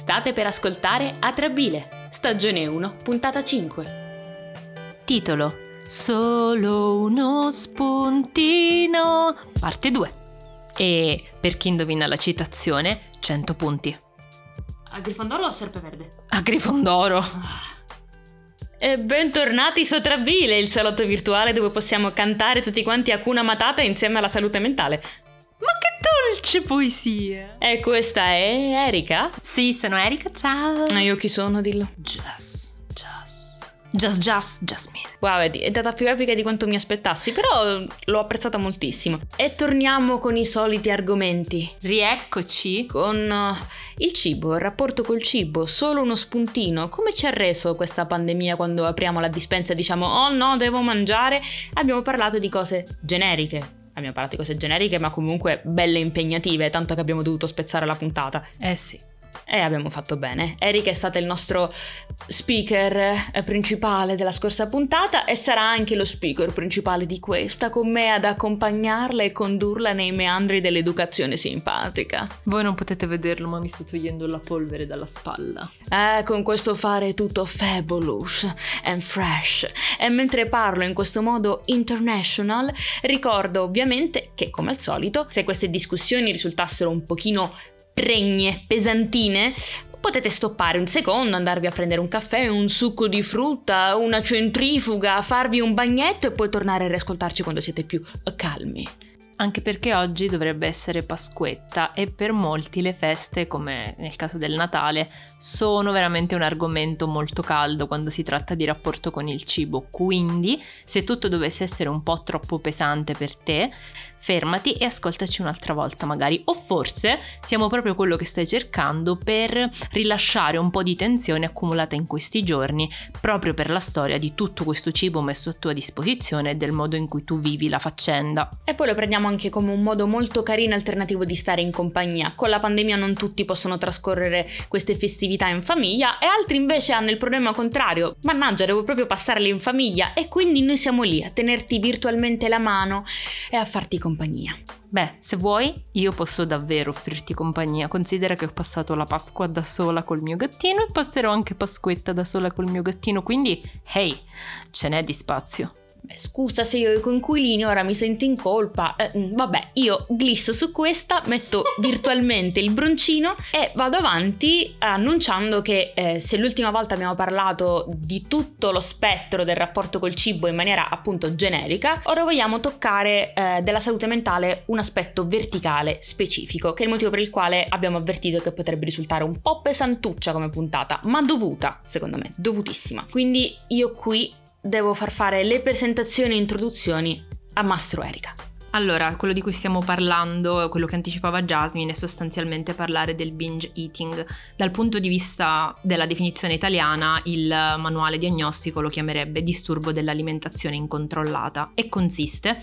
State per ascoltare Atrabile, stagione 1, puntata 5. Titolo Solo uno spuntino, parte 2. E per chi indovina la citazione, 100 punti. A Grifondoro o a Serpeverde? A Grifondoro. E bentornati su Atrabile, il salotto virtuale dove possiamo cantare tutti quanti Hakuna Matata insieme alla salute mentale. Ma dolce poesia! E questa è Erika? Sì, sono Erika, ciao! E io chi sono, dillo? Just, just. Just, just, Jasmine. Wow, è, è data più epica di quanto mi aspettassi, però l'ho apprezzata moltissimo. E torniamo con i soliti argomenti. Rieccoci. Con uh, il cibo, il rapporto col cibo, solo uno spuntino. Come ci ha reso questa pandemia quando apriamo la dispensa e diciamo oh no, devo mangiare? Abbiamo parlato di cose generiche, abbiamo parlato di cose generiche, ma comunque belle impegnative, tanto che abbiamo dovuto spezzare la puntata. Eh sì. E abbiamo fatto bene. Eric è stato il nostro speaker eh, principale della scorsa puntata e sarà anche lo speaker principale di questa, con me ad accompagnarla e condurla nei meandri dell'educazione simpatica. Voi non potete vederlo, ma mi sto togliendo la polvere dalla spalla. Eh, con questo fare tutto fabulous and fresh. E mentre parlo in questo modo international, ricordo ovviamente che, come al solito, se queste discussioni risultassero un pochino pregne, pesantine, potete stoppare un secondo, andarvi a prendere un caffè, un succo di frutta, una centrifuga, farvi un bagnetto e poi tornare a riascoltarci quando siete più calmi. Anche perché oggi dovrebbe essere Pasquetta e per molti le feste, come nel caso del Natale, sono veramente un argomento molto caldo quando si tratta di rapporto con il cibo. Quindi, se tutto dovesse essere un po' troppo pesante per te, fermati e ascoltaci un'altra volta magari. O forse siamo proprio quello che stai cercando per rilasciare un po' di tensione accumulata in questi giorni, proprio per la storia di tutto questo cibo messo a tua disposizione e del modo in cui tu vivi la faccenda. E poi lo prendiamo anche come un modo molto carino alternativo di stare in compagnia. Con la pandemia non tutti possono trascorrere queste festività in famiglia e altri invece hanno il problema contrario. Mannaggia, devo proprio passarle in famiglia e quindi noi siamo lì a tenerti virtualmente la mano e a farti compagnia. Beh, se vuoi, io posso davvero offrirti compagnia. Considera che ho passato la Pasqua da sola col mio gattino e passerò anche Pasquetta da sola col mio gattino, quindi, hey, ce n'è di spazio. Scusa se io ho i coinquilini ora mi sento in colpa. Eh, vabbè, io glisso su questa, metto virtualmente il broncino e vado avanti annunciando che eh, se l'ultima volta abbiamo parlato di tutto lo spettro del rapporto col cibo in maniera appunto generica, ora vogliamo toccare eh, della salute mentale un aspetto verticale specifico, che è il motivo per il quale abbiamo avvertito che potrebbe risultare un po' pesantuccia come puntata, ma dovuta, secondo me, dovutissima. Quindi io qui devo far fare le presentazioni e introduzioni a Mastro Erika. Allora, quello di cui stiamo parlando, quello che anticipava Jasmine, è sostanzialmente parlare del binge eating. Dal punto di vista della definizione italiana, il manuale diagnostico lo chiamerebbe disturbo dell'alimentazione incontrollata e consiste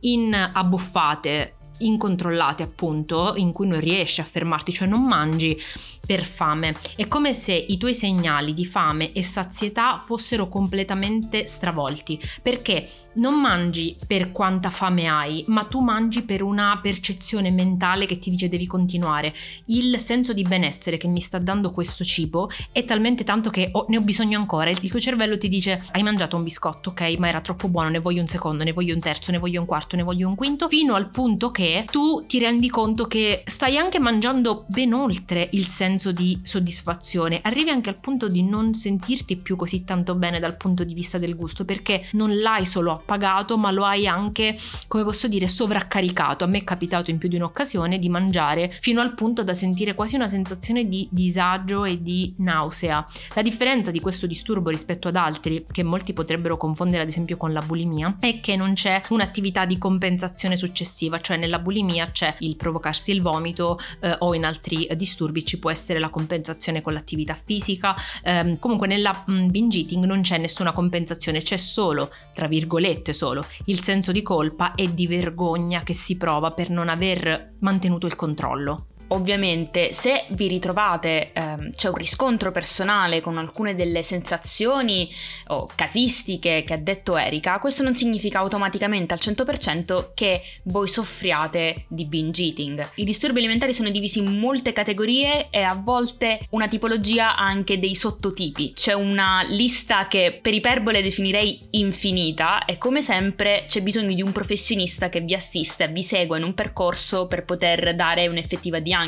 in abbuffate incontrollate appunto in cui non riesci a fermarti, cioè non mangi per fame. È come se i tuoi segnali di fame e sazietà fossero completamente stravolti, perché non mangi per quanta fame hai, ma tu mangi per una percezione mentale che ti dice devi continuare. Il senso di benessere che mi sta dando questo cibo è talmente tanto che ho, ne ho bisogno ancora. Il tuo cervello ti dice hai mangiato un biscotto, ok, ma era troppo buono, ne voglio un secondo, ne voglio un terzo, ne voglio un quarto, ne voglio un quinto, fino al punto che tu ti rendi conto che stai anche mangiando ben oltre il senso di soddisfazione. Arrivi anche al punto di non sentirti più così tanto bene dal punto di vista del gusto, perché non l'hai solo appagato, ma lo hai anche, come posso dire, sovraccaricato. A me è capitato in più di un'occasione di mangiare fino al punto da sentire quasi una sensazione di disagio e di nausea. La differenza di questo disturbo rispetto ad altri, che molti potrebbero confondere ad esempio con la bulimia, è che non c'è un'attività di compensazione successiva, cioè nella bulimia c'è il provocarsi il vomito eh, o in altri eh, disturbi ci può essere la compensazione con l'attività fisica. Eh, comunque nella mh, binge eating non c'è nessuna compensazione, c'è solo, tra virgolette solo, il senso di colpa e di vergogna che si prova per non aver mantenuto il controllo. Ovviamente se vi ritrovate, ehm, c'è un riscontro personale con alcune delle sensazioni o casistiche che ha detto Erika, questo non significa automaticamente al 100% che voi soffriate di binge eating. I disturbi alimentari sono divisi in molte categorie e a volte una tipologia ha anche dei sottotipi. C'è una lista che per iperbole definirei infinita e come sempre c'è bisogno di un professionista che vi assista, vi segua in un percorso per poter dare un'effettiva diagnosi.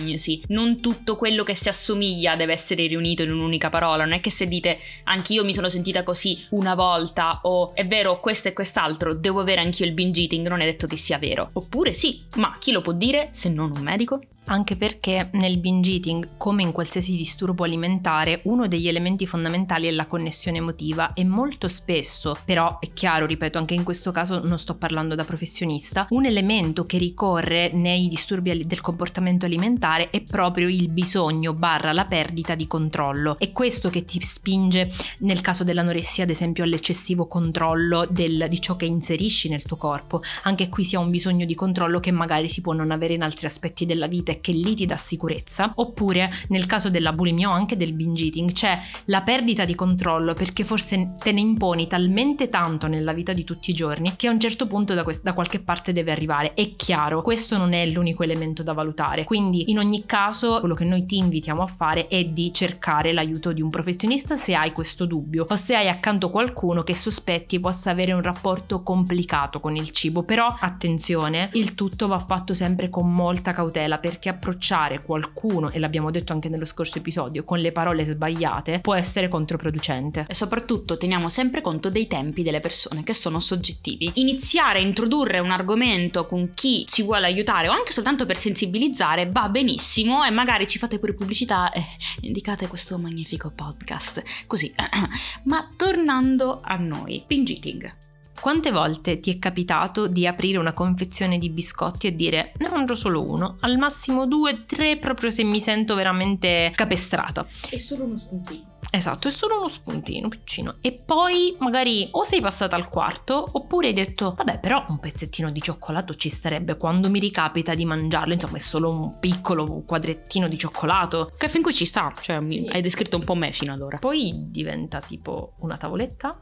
Non tutto quello che si assomiglia deve essere riunito in un'unica parola, non è che se dite anch'io mi sono sentita così una volta o è vero questo e quest'altro, devo avere anch'io il binge eating, non è detto che sia vero. Oppure sì, ma chi lo può dire se non un medico? Anche perché nel binge eating, come in qualsiasi disturbo alimentare, uno degli elementi fondamentali è la connessione emotiva e molto spesso, però è chiaro, ripeto, anche in questo caso non sto parlando da professionista, un elemento che ricorre nei disturbi del comportamento alimentare è proprio il bisogno barra la perdita di controllo. È questo che ti spinge nel caso dell'anoressia, ad esempio, all'eccessivo controllo del, di ciò che inserisci nel tuo corpo. Anche qui si ha un bisogno di controllo che magari si può non avere in altri aspetti della vita che lì ti dà sicurezza, oppure nel caso della bulimia o anche del binge eating c'è la perdita di controllo perché forse te ne imponi talmente tanto nella vita di tutti i giorni che a un certo punto da, quest- da qualche parte deve arrivare. È chiaro, questo non è l'unico elemento da valutare, quindi in ogni caso quello che noi ti invitiamo a fare è di cercare l'aiuto di un professionista se hai questo dubbio o se hai accanto qualcuno che sospetti possa avere un rapporto complicato con il cibo, però attenzione, il tutto va fatto sempre con molta cautela perché perché approcciare qualcuno, e l'abbiamo detto anche nello scorso episodio, con le parole sbagliate può essere controproducente. E soprattutto teniamo sempre conto dei tempi delle persone che sono soggettivi. Iniziare a introdurre un argomento con chi ci vuole aiutare o anche soltanto per sensibilizzare va benissimo e magari ci fate pure pubblicità e indicate questo magnifico podcast. Così. Ma tornando a noi, binge eating. Quante volte ti è capitato di aprire una confezione di biscotti e dire ne mangio solo uno, al massimo due, tre, proprio se mi sento veramente capestrata? È solo uno spuntino. Esatto, è solo uno spuntino piccino. E poi magari o sei passata al quarto oppure hai detto, vabbè, però un pezzettino di cioccolato ci starebbe quando mi ricapita di mangiarlo. Insomma, è solo un piccolo quadrettino di cioccolato. Che fin qui ci sta, cioè sì. hai descritto un po' me fino ad ora. Poi diventa tipo una tavoletta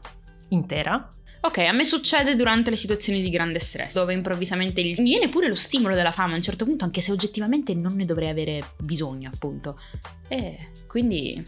intera Ok, a me succede durante le situazioni di grande stress, dove improvvisamente mi viene pure lo stimolo della fame a un certo punto, anche se oggettivamente non ne dovrei avere bisogno, appunto. E quindi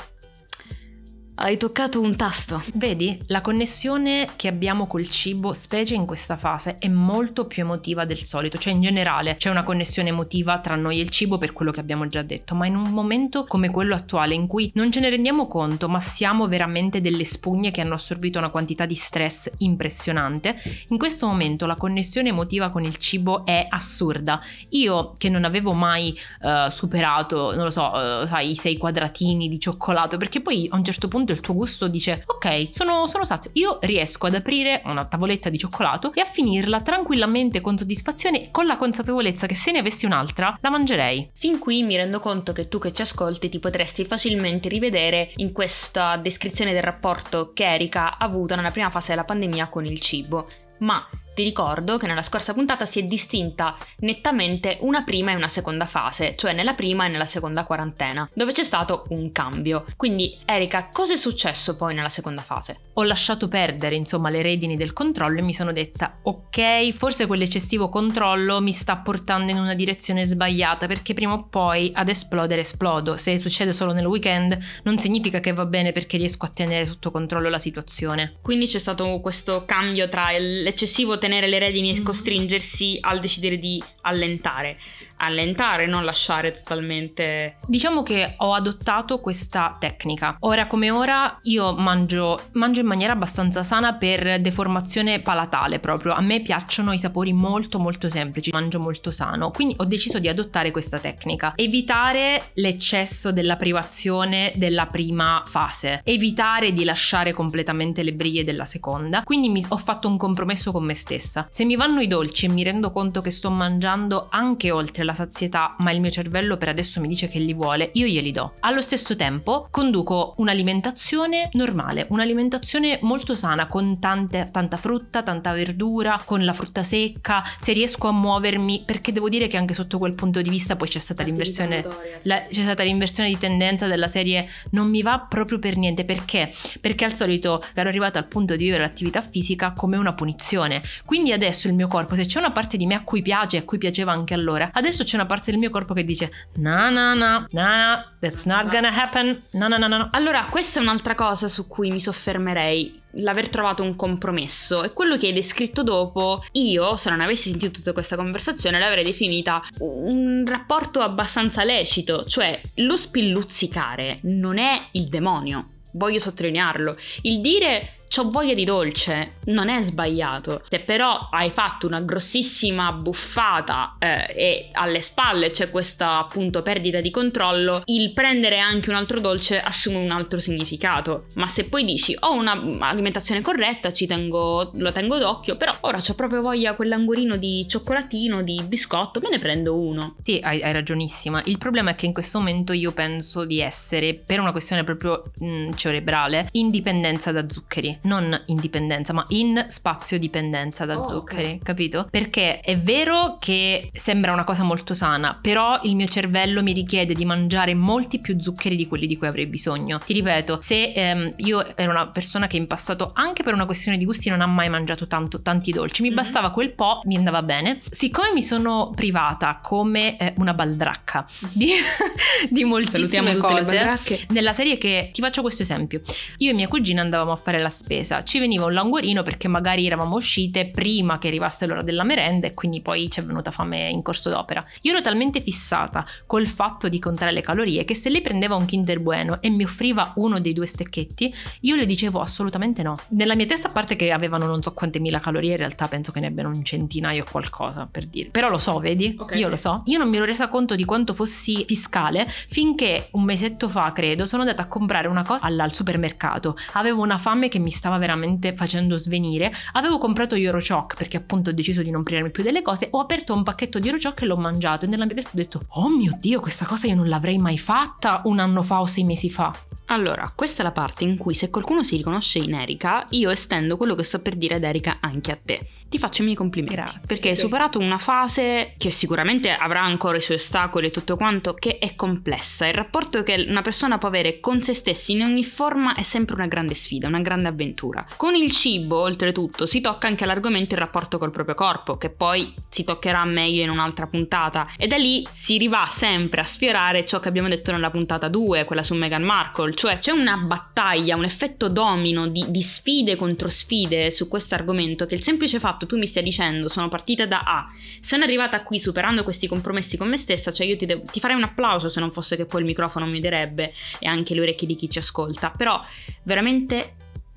hai toccato un tasto. Vedi, la connessione che abbiamo col cibo, specie in questa fase, è molto più emotiva del solito, cioè in generale c'è una connessione emotiva tra noi e il cibo per quello che abbiamo già detto, ma in un momento come quello attuale in cui non ce ne rendiamo conto, ma siamo veramente delle spugne che hanno assorbito una quantità di stress impressionante, in questo momento la connessione emotiva con il cibo è assurda. Io che non avevo mai uh, superato, non lo so, uh, sai, i sei quadratini di cioccolato, perché poi a un certo punto punto il tuo gusto dice ok sono, sono sazio. Io riesco ad aprire una tavoletta di cioccolato e a finirla tranquillamente con soddisfazione con la consapevolezza che se ne avessi un'altra la mangerei. Fin qui mi rendo conto che tu che ci ascolti ti potresti facilmente rivedere in questa descrizione del rapporto che Erika ha avuto nella prima fase della pandemia con il cibo ma ti ricordo che nella scorsa puntata si è distinta nettamente una prima e una seconda fase, cioè nella prima e nella seconda quarantena, dove c'è stato un cambio. Quindi, Erika, cosa è successo poi nella seconda fase? Ho lasciato perdere, insomma, le redini del controllo e mi sono detta, ok, forse quell'eccessivo controllo mi sta portando in una direzione sbagliata, perché prima o poi ad esplodere esplodo. Se succede solo nel weekend, non significa che va bene perché riesco a tenere sotto controllo la situazione. Quindi c'è stato questo cambio tra l'eccessivo tenere le redini e mm-hmm. costringersi al decidere di allentare allentare, non lasciare totalmente. Diciamo che ho adottato questa tecnica. Ora come ora io mangio, mangio in maniera abbastanza sana per deformazione palatale proprio. A me piacciono i sapori molto molto semplici, mangio molto sano, quindi ho deciso di adottare questa tecnica. Evitare l'eccesso della privazione della prima fase, evitare di lasciare completamente le briglie della seconda. Quindi mi, ho fatto un compromesso con me stessa. Se mi vanno i dolci e mi rendo conto che sto mangiando anche oltre la sazietà, ma il mio cervello per adesso mi dice che li vuole, io glieli do. Allo stesso tempo conduco un'alimentazione normale, un'alimentazione molto sana, con tante, tanta frutta, tanta verdura, con la frutta secca, se riesco a muovermi, perché devo dire che anche sotto quel punto di vista poi c'è stata l'inversione, la, c'è stata l'inversione di tendenza della serie non mi va proprio per niente, perché? Perché al solito ero arrivata al punto di vivere l'attività fisica come una punizione, quindi adesso il mio corpo, se c'è una parte di me a cui piace, a cui piaceva anche allora, adesso c'è una parte del mio corpo che dice no no no, no, that's not gonna happen, no no no no. Allora, questa è un'altra cosa su cui mi soffermerei, l'aver trovato un compromesso e quello che hai descritto dopo, io, se non avessi sentito tutta questa conversazione, l'avrei definita un rapporto abbastanza lecito, cioè lo spilluzzicare non è il demonio, voglio sottolinearlo. Il dire ho voglia di dolce, non è sbagliato. Se però hai fatto una grossissima buffata eh, e alle spalle c'è questa appunto perdita di controllo, il prendere anche un altro dolce assume un altro significato. Ma se poi dici ho un'alimentazione corretta, ci tengo, lo tengo d'occhio, però ora ho proprio voglia quell'angurino di cioccolatino, di biscotto, me ne prendo uno. Sì, hai, hai ragionissima. Il problema è che in questo momento io penso di essere, per una questione proprio mh, mm, cerebrale, in dipendenza da zuccheri non indipendenza, ma in spazio dipendenza da oh, zuccheri, okay. capito? Perché è vero che sembra una cosa molto sana, però il mio cervello mi richiede di mangiare molti più zuccheri di quelli di cui avrei bisogno. Ti ripeto, se ehm, io ero una persona che in passato, anche per una questione di gusti, non ha mai mangiato tanto, tanti dolci, mi mm-hmm. bastava quel po', mi andava bene. Siccome mi sono privata come eh, una baldracca di, di moltissime cose, nella serie che ti faccio questo esempio. Io e mia cugina andavamo a fare la spesa spesa. Ci veniva un languorino perché magari eravamo uscite prima che arrivasse l'ora della merenda e quindi poi ci è venuta fame in corso d'opera. Io ero talmente fissata col fatto di contare le calorie che se lei prendeva un Kinder Bueno e mi offriva uno dei due stecchetti, io le dicevo assolutamente no. Nella mia testa, a parte che avevano non so quante mila calorie, in realtà penso che ne abbiano un centinaio o qualcosa per dire. Però lo so, vedi? Okay. Io lo so. Io non mi ero resa conto di quanto fossi fiscale finché un mesetto fa, credo, sono andata a comprare una cosa al, al supermercato. Avevo una fame che mi stava veramente facendo svenire, avevo comprato Eurochoc perché appunto ho deciso di non privarmi più delle cose, ho aperto un pacchetto di Eurochoc e l'ho mangiato e nella mia testa ho detto oh mio dio questa cosa io non l'avrei mai fatta un anno fa o sei mesi fa. Allora, questa è la parte in cui se qualcuno si riconosce in Erika, io estendo quello che sto per dire ad Erika anche a te ti faccio i miei complimenti. Grazie. Perché hai superato una fase che sicuramente avrà ancora i suoi ostacoli e tutto quanto, che è complessa. Il rapporto che una persona può avere con se stessi in ogni forma è sempre una grande sfida, una grande avventura. Con il cibo, oltretutto, si tocca anche l'argomento il rapporto col proprio corpo, che poi si toccherà meglio in un'altra puntata. E da lì si rivà sempre a sfiorare ciò che abbiamo detto nella puntata 2, quella su Meghan Markle. Cioè c'è una battaglia, un effetto domino di, di sfide contro sfide su questo argomento che il semplice fatto tu mi stai dicendo sono partita da A, sono arrivata qui superando questi compromessi con me stessa, cioè io ti, devo, ti farei un applauso se non fosse che poi il microfono mi direbbe e anche le orecchie di chi ci ascolta, però veramente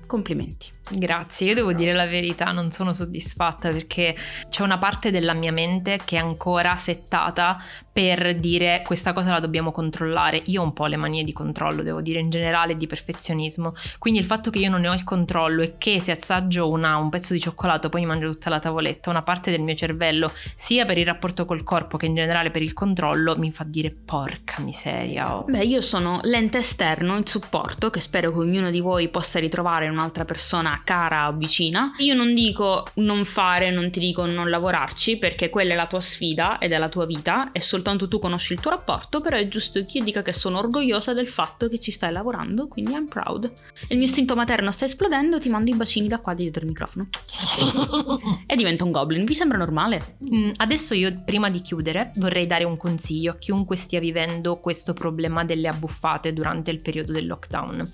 complimenti. Grazie, io devo dire la verità, non sono soddisfatta perché c'è una parte della mia mente che è ancora settata per dire questa cosa la dobbiamo controllare. Io ho un po' le manie di controllo, devo dire in generale, di perfezionismo. Quindi il fatto che io non ne ho il controllo e che se assaggio una, un pezzo di cioccolato poi mi mangio tutta la tavoletta, una parte del mio cervello, sia per il rapporto col corpo che in generale per il controllo, mi fa dire porca miseria. Oh. Beh, io sono l'ente esterno, il supporto, che spero che ognuno di voi possa ritrovare in un'altra persona cara o vicina. Io non dico non fare, non ti dico non lavorarci, perché quella è la tua sfida ed è la tua vita, è soltanto tu conosci il tuo rapporto, però è giusto che io dica che sono orgogliosa del fatto che ci stai lavorando, quindi I'm proud. Il mio istinto materno sta esplodendo, ti mando i bacini da qua dietro il microfono. e diventa un goblin, vi sembra normale? Mm, adesso io, prima di chiudere, vorrei dare un consiglio a chiunque stia vivendo questo problema delle abbuffate durante il periodo del lockdown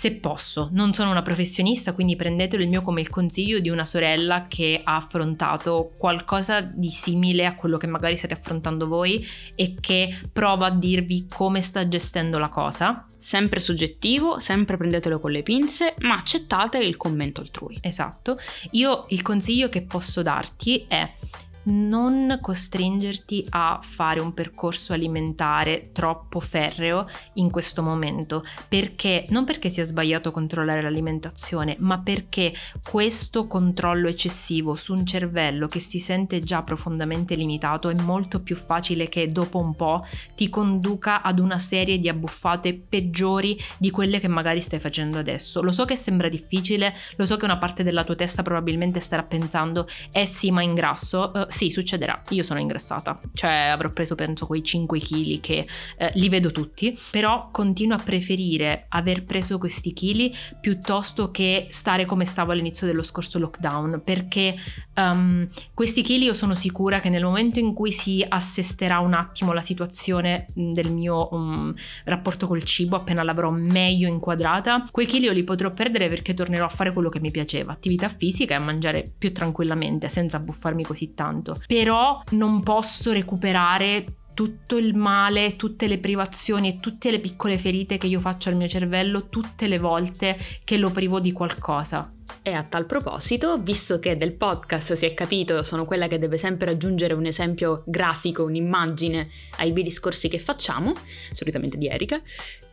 se posso. Non sono una professionista, quindi prendetelo il mio come il consiglio di una sorella che ha affrontato qualcosa di simile a quello che magari state affrontando voi e che prova a dirvi come sta gestendo la cosa. Sempre soggettivo, sempre prendetelo con le pinze, ma accettate il commento altrui. Esatto. Io il consiglio che posso darti è non costringerti a fare un percorso alimentare troppo ferreo in questo momento, perché non perché sia sbagliato controllare l'alimentazione, ma perché questo controllo eccessivo su un cervello che si sente già profondamente limitato è molto più facile che dopo un po' ti conduca ad una serie di abbuffate peggiori di quelle che magari stai facendo adesso. Lo so che sembra difficile, lo so che una parte della tua testa probabilmente starà pensando eh sì ma ingrasso, uh, sì succederà, io sono ingrassata, cioè avrò preso penso quei 5 kg che eh, li vedo tutti, però continuo a preferire aver preso questi chili piuttosto che stare come stavo all'inizio dello scorso lockdown, perché um, questi chili io sono sicura che nel momento in cui si assesterà un attimo la situazione del mio um, rapporto col cibo, appena l'avrò meglio inquadrata, quei chili io li potrò perdere perché tornerò a fare quello che mi piaceva, attività fisica e a mangiare più tranquillamente senza buffarmi così tanto. Però non posso recuperare tutto il male, tutte le privazioni e tutte le piccole ferite che io faccio al mio cervello tutte le volte che lo privo di qualcosa. E a tal proposito, visto che del podcast si è capito, sono quella che deve sempre aggiungere un esempio grafico, un'immagine ai bei discorsi che facciamo, solitamente di Erika,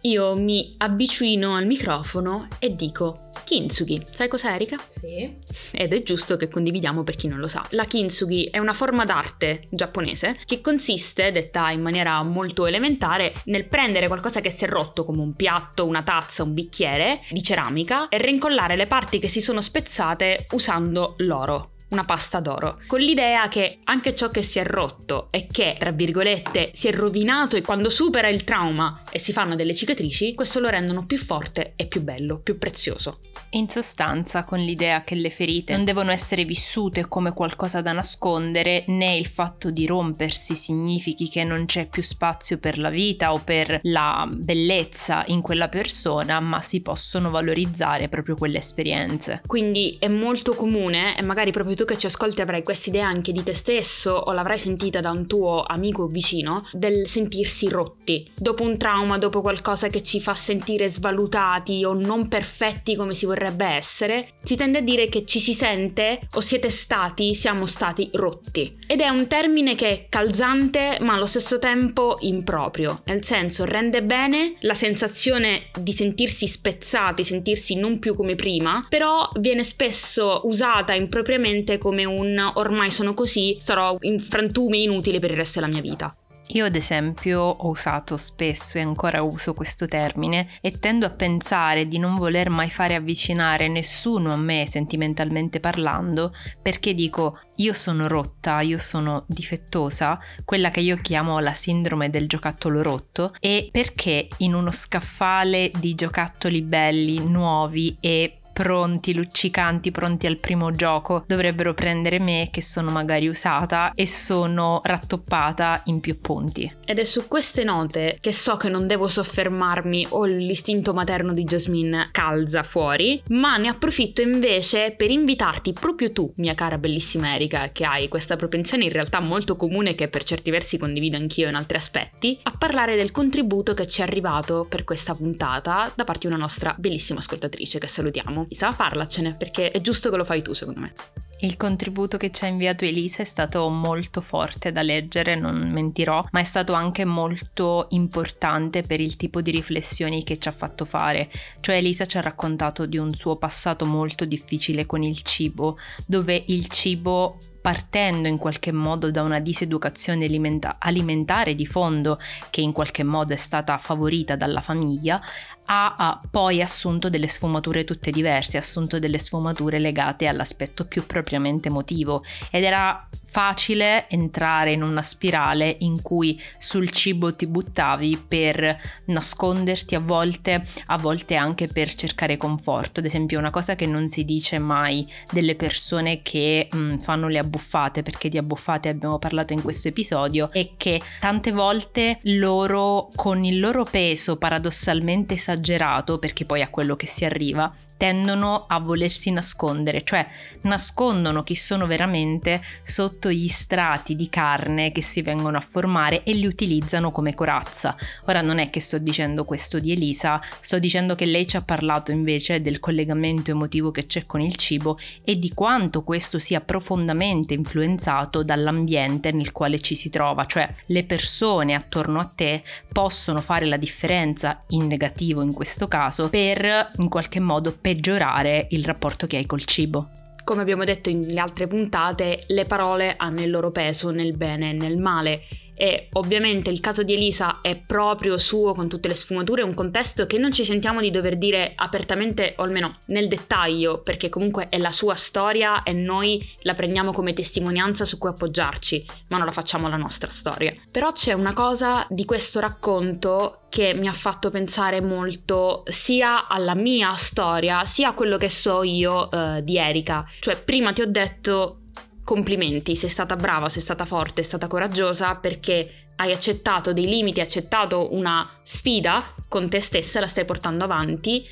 io mi avvicino al microfono e dico Kintsugi. Sai cos'è Erika? Sì. Ed è giusto che condividiamo per chi non lo sa. La kintsugi è una forma d'arte giapponese che consiste, detta in maniera molto elementare, nel prendere qualcosa che si è rotto come un piatto, una tazza, un bicchiere di ceramica e rincollare le parti che si sono spezzate usando l'oro una pasta d'oro, con l'idea che anche ciò che si è rotto e che, tra virgolette, si è rovinato e quando supera il trauma e si fanno delle cicatrici, questo lo rendono più forte e più bello, più prezioso. In sostanza, con l'idea che le ferite non devono essere vissute come qualcosa da nascondere, né il fatto di rompersi significhi che non c'è più spazio per la vita o per la bellezza in quella persona, ma si possono valorizzare proprio quelle esperienze. Quindi è molto comune e magari proprio tu che ci ascolti avrai questa idea anche di te stesso o l'avrai sentita da un tuo amico vicino del sentirsi rotti dopo un trauma, dopo qualcosa che ci fa sentire svalutati o non perfetti come si vorrebbe essere, si tende a dire che ci si sente o siete stati, siamo stati rotti. Ed è un termine che è calzante ma allo stesso tempo improprio, nel senso rende bene la sensazione di sentirsi spezzati, sentirsi non più come prima, però viene spesso usata impropriamente semplicemente come un ormai sono così, sarò in frantumi inutili per il resto della mia vita. Io ad esempio ho usato spesso e ancora uso questo termine e tendo a pensare di non voler mai fare avvicinare nessuno a me sentimentalmente parlando perché dico io sono rotta, io sono difettosa, quella che io chiamo la sindrome del giocattolo rotto e perché in uno scaffale di giocattoli belli, nuovi e pronti, luccicanti, pronti al primo gioco, dovrebbero prendere me che sono magari usata e sono rattoppata in più punti. Ed è su queste note che so che non devo soffermarmi o l'istinto materno di Jasmine calza fuori, ma ne approfitto invece per invitarti proprio tu, mia cara bellissima Erika, che hai questa propensione in realtà molto comune che per certi versi condivido anch'io in altri aspetti, a parlare del contributo che ci è arrivato per questa puntata da parte di una nostra bellissima ascoltatrice che salutiamo. Elisa, parlacene, perché è giusto che lo fai tu, secondo me. Il contributo che ci ha inviato Elisa è stato molto forte da leggere, non mentirò, ma è stato anche molto importante per il tipo di riflessioni che ci ha fatto fare. Cioè Elisa ci ha raccontato di un suo passato molto difficile con il cibo, dove il cibo partendo in qualche modo da una diseducazione alimenta- alimentare di fondo che in qualche modo è stata favorita dalla famiglia, ha, ha poi assunto delle sfumature tutte diverse, ha assunto delle sfumature legate all'aspetto più propriamente emotivo ed era facile entrare in una spirale in cui sul cibo ti buttavi per nasconderti a volte, a volte anche per cercare conforto. Ad esempio, una cosa che non si dice mai delle persone che mh, mm, fanno le abbuffate, perché di abbuffate abbiamo parlato in questo episodio, è che tante volte loro con il loro peso paradossalmente esagerato, perché poi a quello che si arriva, tendono a volersi nascondere, cioè nascondono chi sono veramente sotto gli strati di carne che si vengono a formare e li utilizzano come corazza. Ora non è che sto dicendo questo di Elisa, sto dicendo che lei ci ha parlato invece del collegamento emotivo che c'è con il cibo e di quanto questo sia profondamente influenzato dall'ambiente nel quale ci si trova, cioè le persone attorno a te possono fare la differenza in negativo in questo caso per in qualche modo peggiorare il rapporto che hai col cibo. Come abbiamo detto nelle altre puntate, le parole hanno il loro peso nel bene e nel male e ovviamente il caso di Elisa è proprio suo con tutte le sfumature, un contesto che non ci sentiamo di dover dire apertamente o almeno nel dettaglio perché comunque è la sua storia e noi la prendiamo come testimonianza su cui appoggiarci, ma non la facciamo la nostra storia. Però c'è una cosa di questo racconto che mi ha fatto pensare molto sia alla mia storia sia a quello che so io uh, di Erika. Cioè prima ti ho detto complimenti, sei stata brava, sei stata forte, sei stata coraggiosa perché hai accettato dei limiti, hai accettato una sfida con te stessa, la stai portando avanti.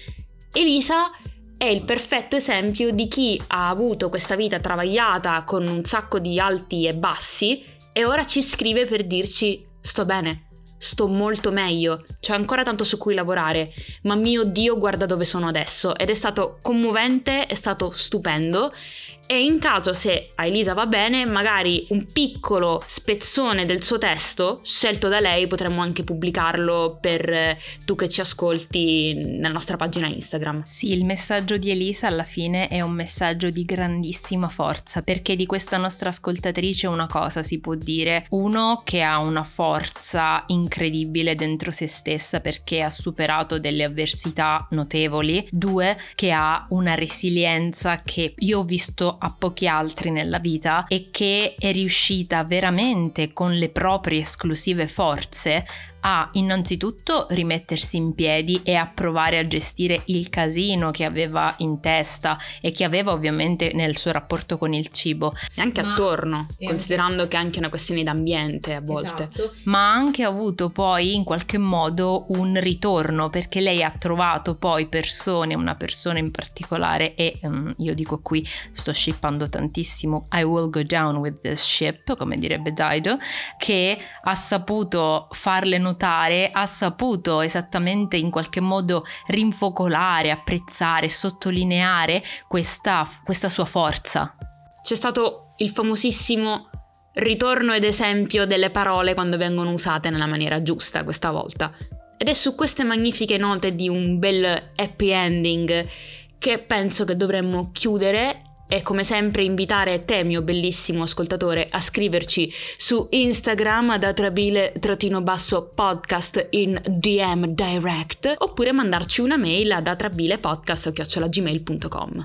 Elisa è il perfetto esempio di chi ha avuto questa vita travagliata con un sacco di alti e bassi e ora ci scrive per dirci sto bene, sto molto meglio, c'è ancora tanto su cui lavorare, ma mio Dio guarda dove sono adesso ed è stato commovente, è stato stupendo e in caso se a Elisa va bene, magari un piccolo spezzone del suo testo scelto da lei potremmo anche pubblicarlo per eh, tu che ci ascolti nella nostra pagina Instagram. Sì, il messaggio di Elisa alla fine è un messaggio di grandissima forza, perché di questa nostra ascoltatrice una cosa si può dire. Uno che ha una forza incredibile dentro se stessa perché ha superato delle avversità notevoli. Due, che ha una resilienza che io ho visto a pochi altri nella vita e che è riuscita veramente con le proprie esclusive forze a innanzitutto rimettersi in piedi e a provare a gestire il casino che aveva in testa e che aveva ovviamente nel suo rapporto con il cibo. E anche Ma attorno, considerando anche... che è anche una questione d'ambiente a volte. Esatto. Ma ha anche avuto poi in qualche modo un ritorno perché lei ha trovato poi persone, una persona in particolare e um, io dico qui sto shippando tantissimo I will go down with this ship, come direbbe Daido, che ha saputo farle notare notare, ha saputo esattamente in qualche modo rinfocolare, apprezzare, sottolineare questa, questa sua forza. C'è stato il famosissimo ritorno ed esempio delle parole quando vengono usate nella maniera giusta questa volta. Ed è su queste magnifiche note di un bel happy ending che penso che dovremmo chiudere e come sempre invitare te, mio bellissimo ascoltatore, a scriverci su Instagram da trabile-podcast in DM direct oppure mandarci una mail ad atrabilepodcast.gmail.com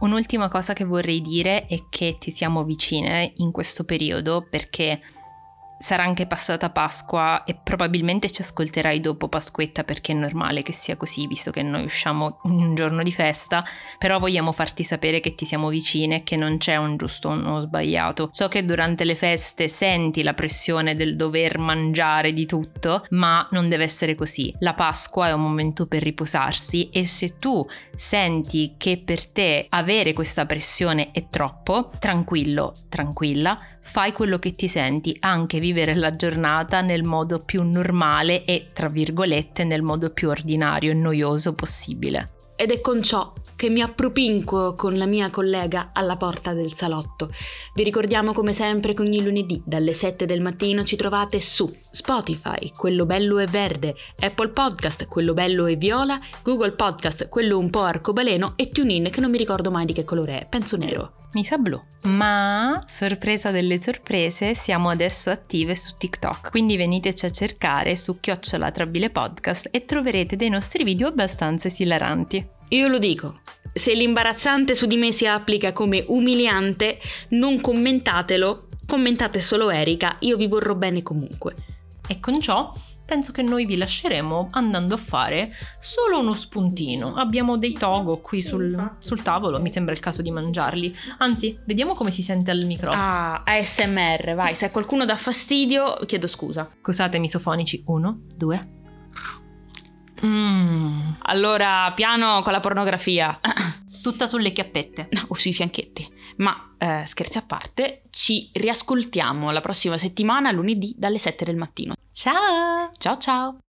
Un'ultima cosa che vorrei dire è che ti siamo vicine in questo periodo perché sarà anche passata Pasqua e probabilmente ci ascolterai dopo Pasquetta perché è normale che sia così visto che noi usciamo un giorno di festa, però vogliamo farti sapere che ti siamo vicine e che non c'è un giusto o uno sbagliato. So che durante le feste senti la pressione del dover mangiare di tutto, ma non deve essere così. La Pasqua è un momento per riposarsi e se tu senti che per te avere questa pressione è troppo, tranquillo, tranquilla, fai quello che ti senti, anche vivere la giornata nel modo più normale e, tra virgolette, nel modo più ordinario e noioso possibile. Ed è con ciò che mi appropinco con la mia collega alla porta del salotto. Vi ricordiamo come sempre che ogni lunedì dalle 7 del mattino ci trovate su Spotify, quello bello e verde, Apple Podcast, quello bello e viola, Google Podcast, quello un po' arcobaleno e TuneIn che non mi ricordo mai di che colore è, penso nero. Mi sa blu. Ma, sorpresa delle sorprese, siamo adesso attive su TikTok, quindi veniteci a cercare su Chiocciola Trabile Podcast e troverete dei nostri video abbastanza esilaranti. Io lo dico, se l'imbarazzante su di me si applica come umiliante, non commentatelo, commentate solo Erika, io vi vorrò bene comunque. E con ciò penso che noi vi lasceremo andando a fare solo uno spuntino. Abbiamo dei togo qui sul, sul, tavolo, mi sembra il caso di mangiarli. Anzi, vediamo come si sente al microfono. Ah, ASMR, vai, se qualcuno dà fastidio, chiedo scusa. Scusate, misofonici. Uno, due. Mmm. allora piano con la pornografia. Tutta sulle chiappette. o sui fianchetti. Ma eh, scherzi a parte, ci riascoltiamo la prossima settimana, lunedì, dalle 7 del mattino. Ciao! Ciao ciao!